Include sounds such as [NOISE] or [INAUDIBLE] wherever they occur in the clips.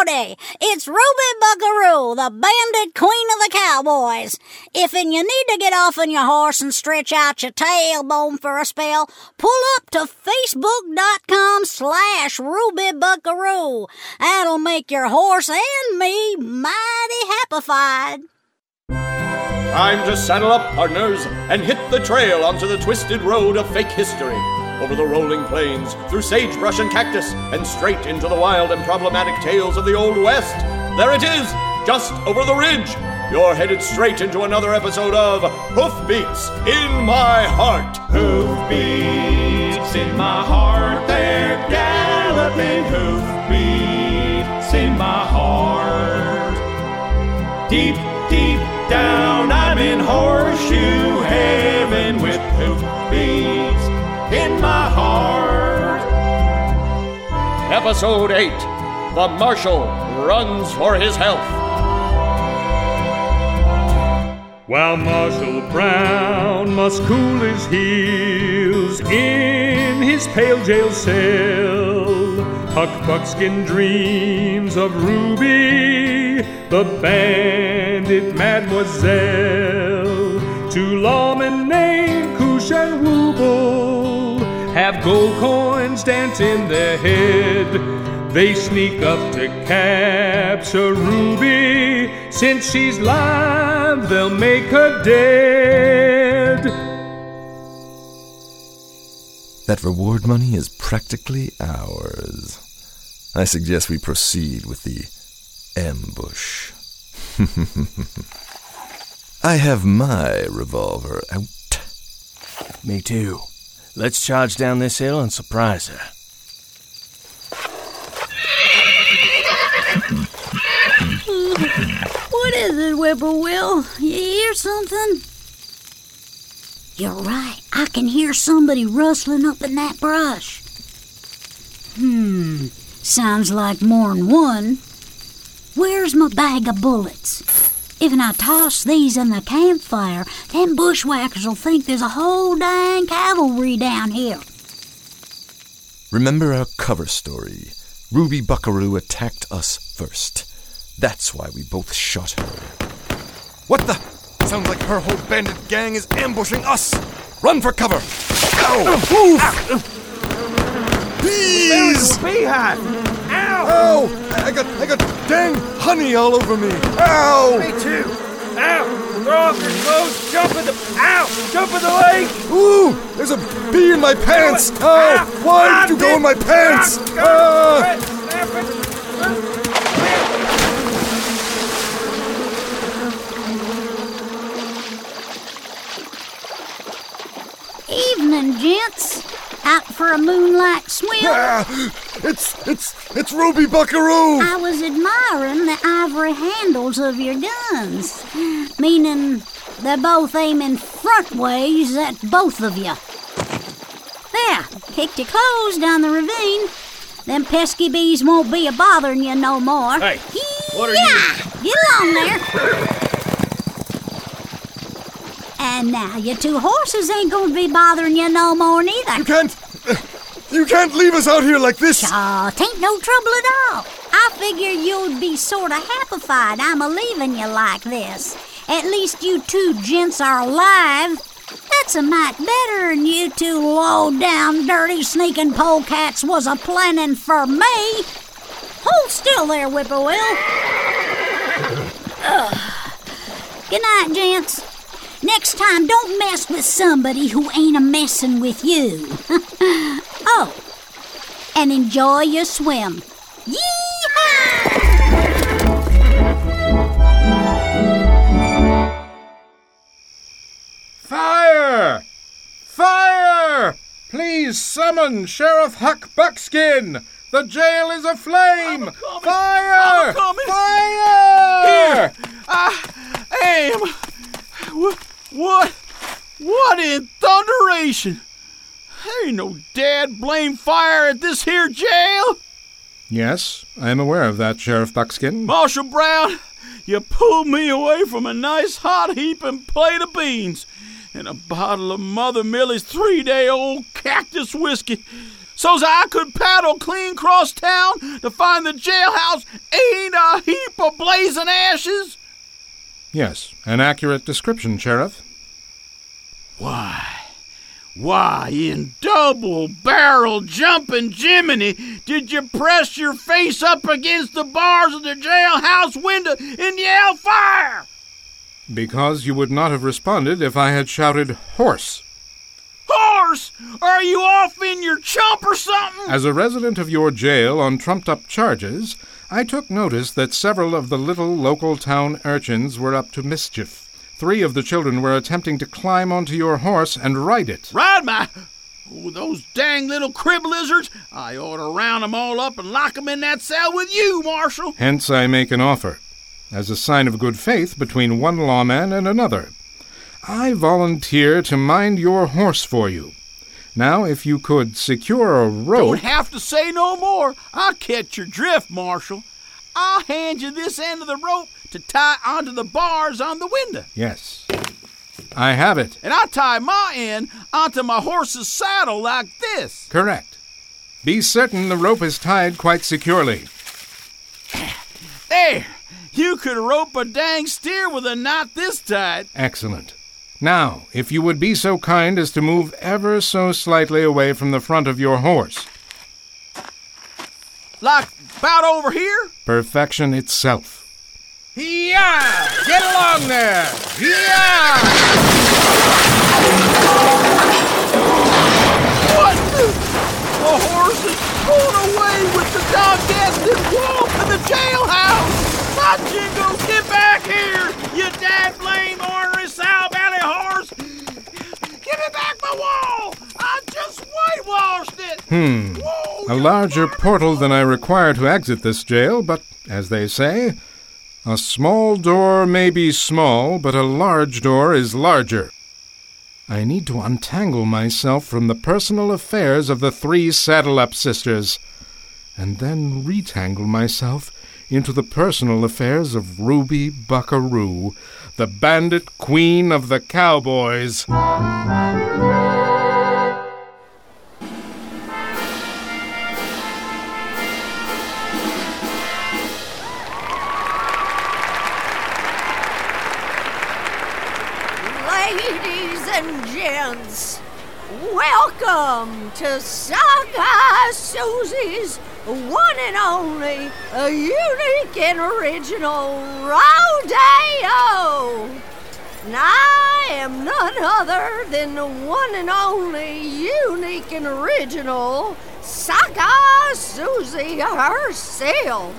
Howdy! It's Ruby Buckaroo, the bandit queen of the cowboys. If and you need to get off on your horse and stretch out your tailbone for a spell, pull up to facebook.com slash Ruby Buckaroo. That'll make your horse and me mighty happified. Time to saddle up, partners, and hit the trail onto the twisted road of fake history. Over the rolling plains, through sagebrush and cactus, and straight into the wild and problematic tales of the Old West. There it is, just over the ridge. You're headed straight into another episode of Hoofbeats in My Heart. Hoofbeats in my heart, they're galloping hoofbeats in my heart. Deep, deep down, I'm in horseshoe heaven with hoofbeats in my heart. Episode 8 The Marshal Runs for His Health. While Marshal Brown must cool his heels in his pale jail cell, Huck Buckskin dreams of Ruby, the bandit mademoiselle. to lawmen named Koosh and Wooble have gold coins dance in their head. They sneak up to capture Ruby. Since she's live, they'll make her dead. That reward money is practically ours. I suggest we proceed with the ambush. [LAUGHS] I have my revolver out. Me too. Let's charge down this hill and surprise her. What is it, Whippoorwill? You hear something? You're right. I can hear somebody rustling up in that brush. Hmm. Sounds like more'n one. Where's my bag of bullets? If I toss these in the campfire, them bushwhackers will think there's a whole dang cavalry down here. Remember our cover story. Ruby Buckaroo attacked us first. That's why we both shot her. What the? Sounds like her whole bandit gang is ambushing us. Run for cover. Ow! Oof! Please! Beehive! Ow! Oh! I got, I got dang honey all over me. Ow! Me too! Ow! Throw off your clothes! Jump in the. Ow! Jump in the lake! Ooh! There's a bee in my pants. Ah, Ow! Why did you go in my pants? Ah! Evening, gents. Out for a moonlight swim? Ah! It's, it's, it's Ruby Buckaroo! I was admiring the ivory handles of your guns, meaning they're both aiming front ways at both of you. There, kicked your clothes down the ravine. Them pesky bees won't be a bothering you no more. Hey, what are yeah, Get along there. And now your two horses ain't gonna be bothering you no more neither. You can't, you can't leave us out here like this. Aw, tain't no trouble at all. I figure you'd be sorta happified I'm a leaving you like this. At least you two gents are alive. That's a mite better than you two low down, dirty, sneaking polecats was a planning for me. Hold still there, Whippoorwill. Good night, gents. Next time, don't mess with somebody who ain't a messing with you. [LAUGHS] oh, and enjoy your swim. Yeehaw! Fire! Fire! Please summon Sheriff Huck Buckskin! The jail is aflame! coming. Fire! I'm coming. Fire! Here! I am. What? What? What in thunderation? Ain't no dad blame fire at this here jail. Yes, I am aware of that, Sheriff Buckskin. Marshal Brown, you pulled me away from a nice hot heaping plate of beans and a bottle of Mother Millie's three day old cactus whiskey so's I could paddle clean cross town to find the jailhouse ain't a heap of blazing ashes? Yes, an accurate description, Sheriff. Why, why, in double barrel jumping Jiminy, did you press your face up against the bars of the jailhouse window and yell fire? Because you would not have responded if I had shouted horse. Horse! Are you off in your chump or something? As a resident of your jail on trumped up charges, I took notice that several of the little local town urchins were up to mischief. Three of the children were attempting to climb onto your horse and ride it. Ride my. Oh, those dang little crib lizards! I ought to round 'em all up and lock 'em in that cell with you, Marshal. Hence, I make an offer, as a sign of good faith between one lawman and another. I volunteer to mind your horse for you. Now, if you could secure a rope. Don't have to say no more. I'll catch your drift, Marshal. I'll hand you this end of the rope to tie onto the bars on the window. Yes. I have it. And I'll tie my end onto my horse's saddle like this. Correct. Be certain the rope is tied quite securely. There! You could rope a dang steer with a knot this tight. Excellent. Now, if you would be so kind as to move ever so slightly away from the front of your horse. Like about over here? Perfection itself. Yeah! Get along there! Yeah! What? The horse is going away with the dog-gasted wolf in the jailhouse! My jingles, get back here! You dad blame ornery sow belly horse! Give me back my wall! I just whitewashed it! Hmm. Whoa, A larger portal than I require to exit this jail, but, as they say, a small door may be small, but a large door is larger. I need to untangle myself from the personal affairs of the three Saddle Up sisters, and then retangle myself into the personal affairs of Ruby Buckaroo, the bandit queen of the cowboys. Ladies and gents, welcome to Sockeye Susie's one and only a unique and original rodeo. Now, I am none other than the one and only unique and original Saga Susie herself.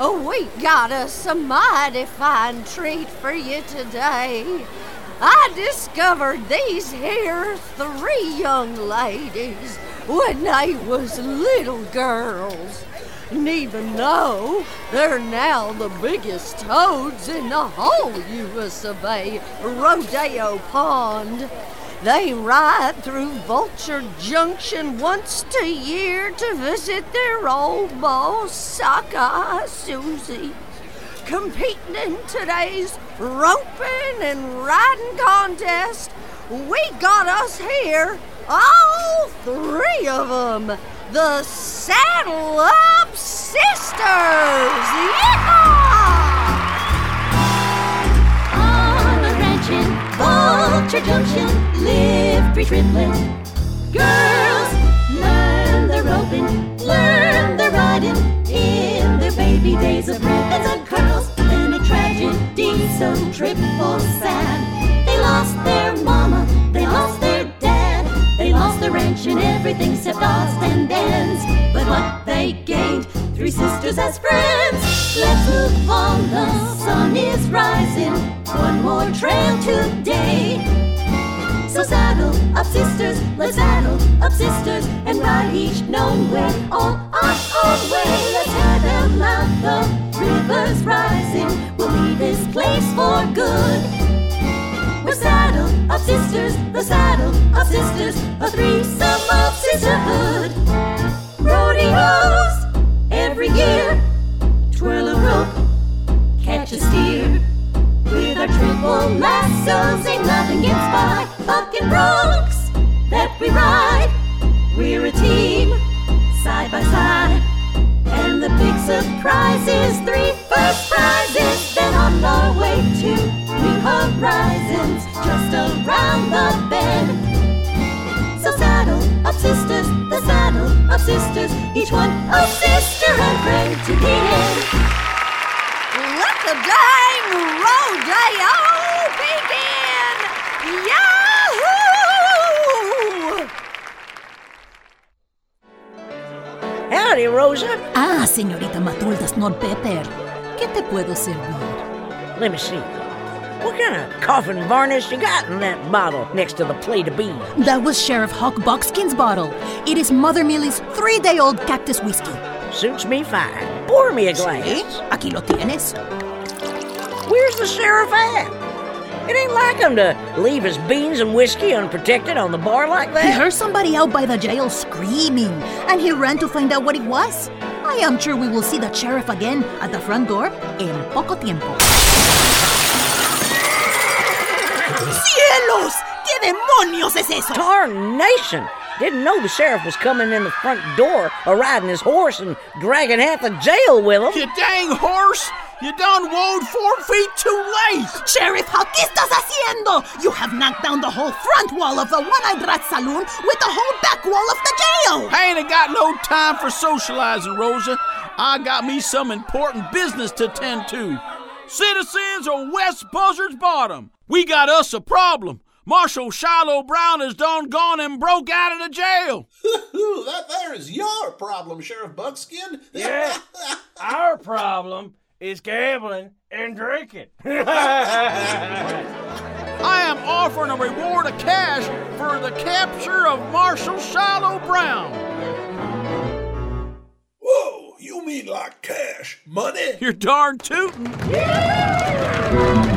Oh, we got us a mighty fine treat for you today. I discovered these here three young ladies when they was little girls. And even though they're now the biggest toads in the whole US of A rodeo pond, they ride through Vulture Junction once a year to visit their old boss, Sockeye Susie. Competing in today's roping and riding contest, we got us here, all three of them, the Saddle Up Sisters! Yeah! On a ranch in Vulture Junction live three triplets. Girls learn the roping, learn the riding in their baby days of ribbons tragedy so triple sad. They lost their mama, they lost their dad, they lost the ranch and everything except odds and ends. But what they gained, three sisters as friends. Let's move on, the sun is rising. One more trail today. So saddle up, sisters, let's saddle up, sisters, and ride each nowhere on our own way. Good. We're saddle up, sisters, the saddle up, sisters, a threesome of sisterhood. Rodeos every year, twirl a rope, catch a steer. With our triple lassos, ain't nothing gets by. Bucking broncs that we ride. We're a team, side by side. And the big surprise is three sisters, each one a sister and friend to the end. Let the dang rodeo begin! Yahoo! Howdy, Rosa. Ah, señorita Matilda Snod Pepper. ¿Qué te puedo servir? Let me see. What kind of coffin varnish you got in that bottle next to the plate of beans? That was Sheriff Huck Buckskin's bottle. It is Mother Millie's three day old cactus whiskey. Suits me fine. Pour me a glass. ¿Sí? Aquí lo tienes. Where's the sheriff at? It ain't like him to leave his beans and whiskey unprotected on the bar like that. He heard somebody out by the jail screaming, and he ran to find out what it was. I am sure we will see the sheriff again at the front door in poco tiempo. ¡Cielos! ¿Qué demonios es eso? Tarnation! Didn't know the sheriff was coming in the front door, a riding his horse and dragging half the jail with him. You dang horse! You done rode four feet too late! Sheriff, Huck, ¿qué estás haciendo? You have knocked down the whole front wall of the one-eyed rat saloon with the whole back wall of the jail. I ain't got no time for socializing, Rosa. I got me some important business to tend to. Citizens of West Buzzard's Bottom, we got us a problem. Marshal Shiloh Brown has done gone and broke out of the jail. [LAUGHS] that there is your problem, Sheriff Buckskin. [LAUGHS] Yeah. Our problem is gambling and drinking. [LAUGHS] I am offering a reward of cash for the capture of Marshal Shiloh Brown. Whoa, you mean like cash? Money? You're darn tootin'. I'm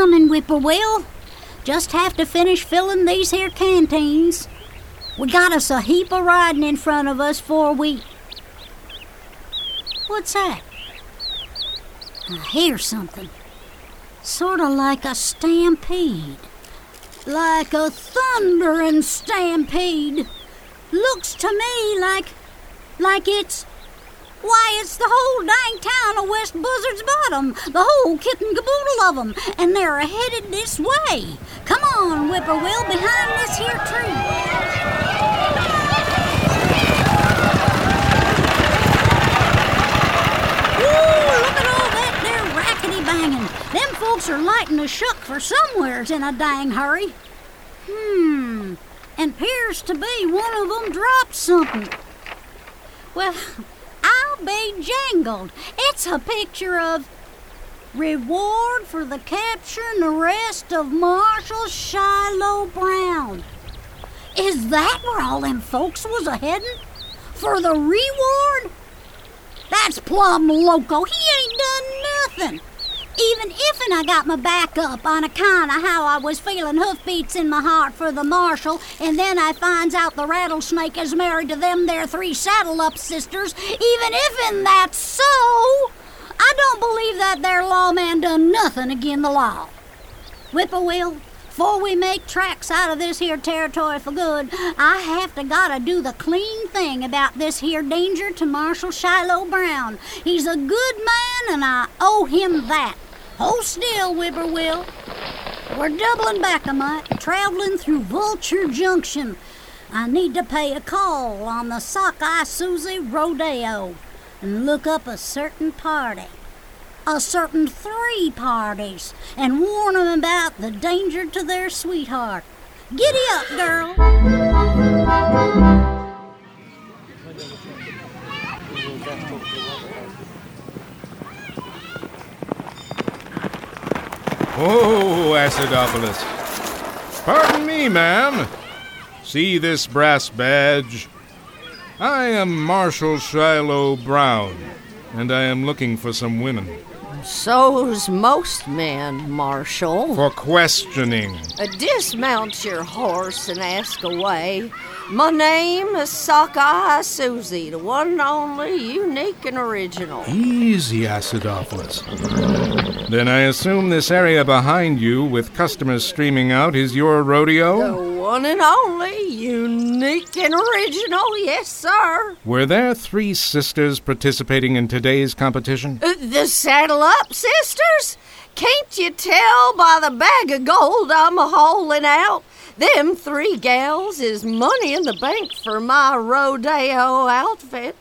a comin', Whippoorwill. Just have to finish filling these here canteens. We got us a heap of riding in front of us for we. What's that? I hear something. Sort of like a stampede. Like a thundering stampede. Looks to me like. like it's. Why, it's the whole dang town of West Buzzard's Bottom, the whole kit and caboodle of 'em, and they're headed this way. Come on, Whippoorwill, behind this here tree. Ooh, look at all that there rackety banging. Them folks are lighting a shuck for somewheres in a dang hurry. Hmm, and 'pears to be one of 'em dropped something. Well, Be jangled. It's a picture of reward for the capture and arrest of Marshal Shiloh Brown. Is that where all them folks was a headin'? For the reward? That's plumb loco. He ain't done nothing. Even if'n I got my back up on account of how I was feeling hoofbeats in my heart for the marshal, and then I finds out the rattlesnake is married to them there three saddle up sisters, even if'n that's so, I don't believe that there lawman done nothing agin the law. Whippoorwill, before we make tracks out of this here territory for good, I have to gotta do the clean thing about this here danger to Marshal Shiloh Brown. He's a good man, and I owe him that. Hold still, Whippoorwill. We're doubling back a mite, traveling through Vulture Junction. I need to pay a call on the Sockeye Susie Rodeo and look up a certain party a certain three parties and warn 'em about the danger to their sweetheart. Giddy up, girl. Oh, Acidophilus. Pardon me, ma'am. See this brass badge? I am Marshal Shiloh Brown, and I am looking for some women. So's most men, Marshal. For questioning. Uh, dismount your horse and ask away. My name is Sockeye Susie, the one and only, unique and original. Easy, Acidophilus. Then I assume this area behind you, with customers streaming out, is your rodeo? The one and only, unique and original, yes, sir. Were there three sisters participating in today's competition? Uh, the Saddle Up Sisters? Can't you tell by the bag of gold I'm a hauling out? Them three gals is money in the bank for my rodeo outfit.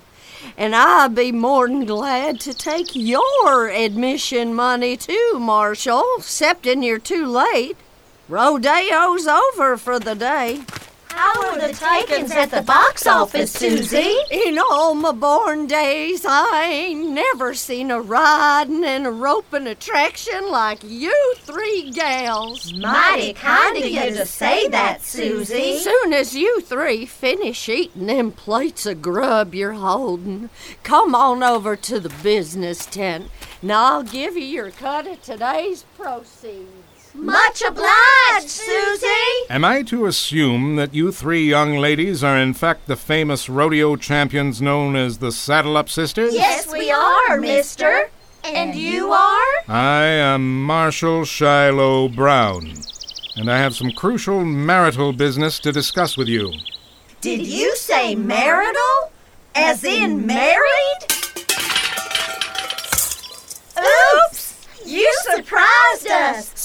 And I'd be more'n glad to take your admission money too, Marshal, excepting you're too late. Rodeo's over for the day. How are the takings at the box office, Susie? In all my born days, I ain't never seen a riding and a roping attraction like you three gals. Mighty kind of you to say that, Susie. Soon as you three finish eating them plates of grub you're holding, come on over to the business tent, and I'll give you your cut of today's proceeds. Much obliged, Susie. Am I to assume that you three young ladies are in fact the famous rodeo champions known as the Saddle Up Sisters? Yes, we are, mister. And you are? I am Marshal Shiloh Brown, and I have some crucial marital business to discuss with you. Did you say marital? As in married?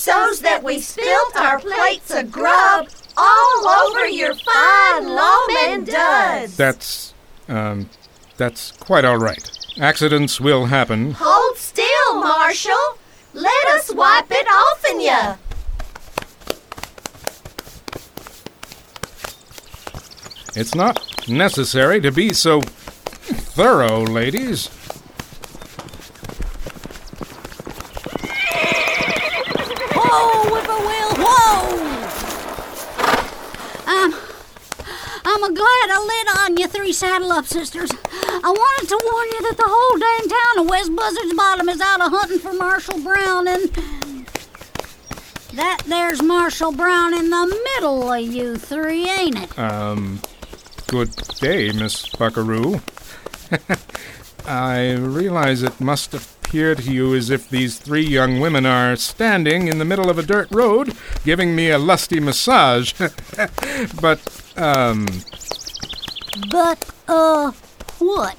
So's that we spilt our plates of grub all over your fine lawman duds. That's, um, that's quite all right. Accidents will happen. Hold still, Marshal. Let us wipe it offen ya. It's not necessary to be so thorough, ladies. Whoa, whippoorwill, whoa! Um, I'm a glad I lit on you three saddle up sisters. I wanted to warn you that the whole dang town of West Buzzard's Bottom is out a hunting for Marshall Brown, and that there's Marshall Brown in the middle of you three, ain't it? Um, good day, Miss Buckaroo. [LAUGHS] I realize it must appear to you as if these three young women are standing in the middle of a dirt road giving me a lusty massage. [LAUGHS] but, um, But, uh, what?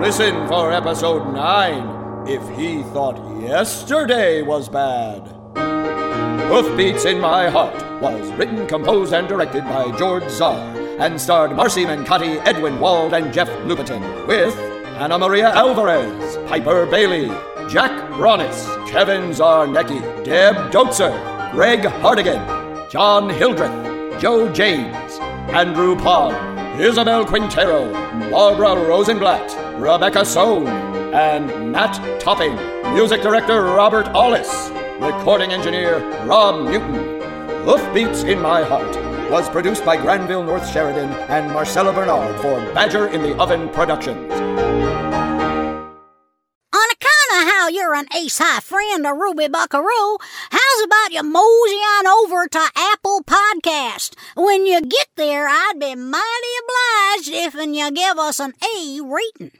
Listen for episode 9 if he thought yesterday was bad. Hoofbeats in My Heart was written, composed, and directed by George Czar and starred Marcy Mancotti, Edwin Wald, and Jeff Lupetin with Anna Maria Alvarez, Piper Bailey, Jack Bronis, Kevin Zarnecki, Deb Dotzer, Greg Hardigan, John Hildreth, Joe James, Andrew Pond, Isabel Quintero, Barbara Rosenblatt, Rebecca Sohn, and Nat Topping. Music director Robert Ollis. Recording engineer Rob Newton. Hoofbeats in My Heart was produced by Granville North Sheridan and Marcella Bernard for Badger in the Oven Productions. How you're an ace high friend of Ruby Buckaroo, how's about you mosey on over to Apple Podcast? When you get there, I'd be mighty obliged if you give us an A rating.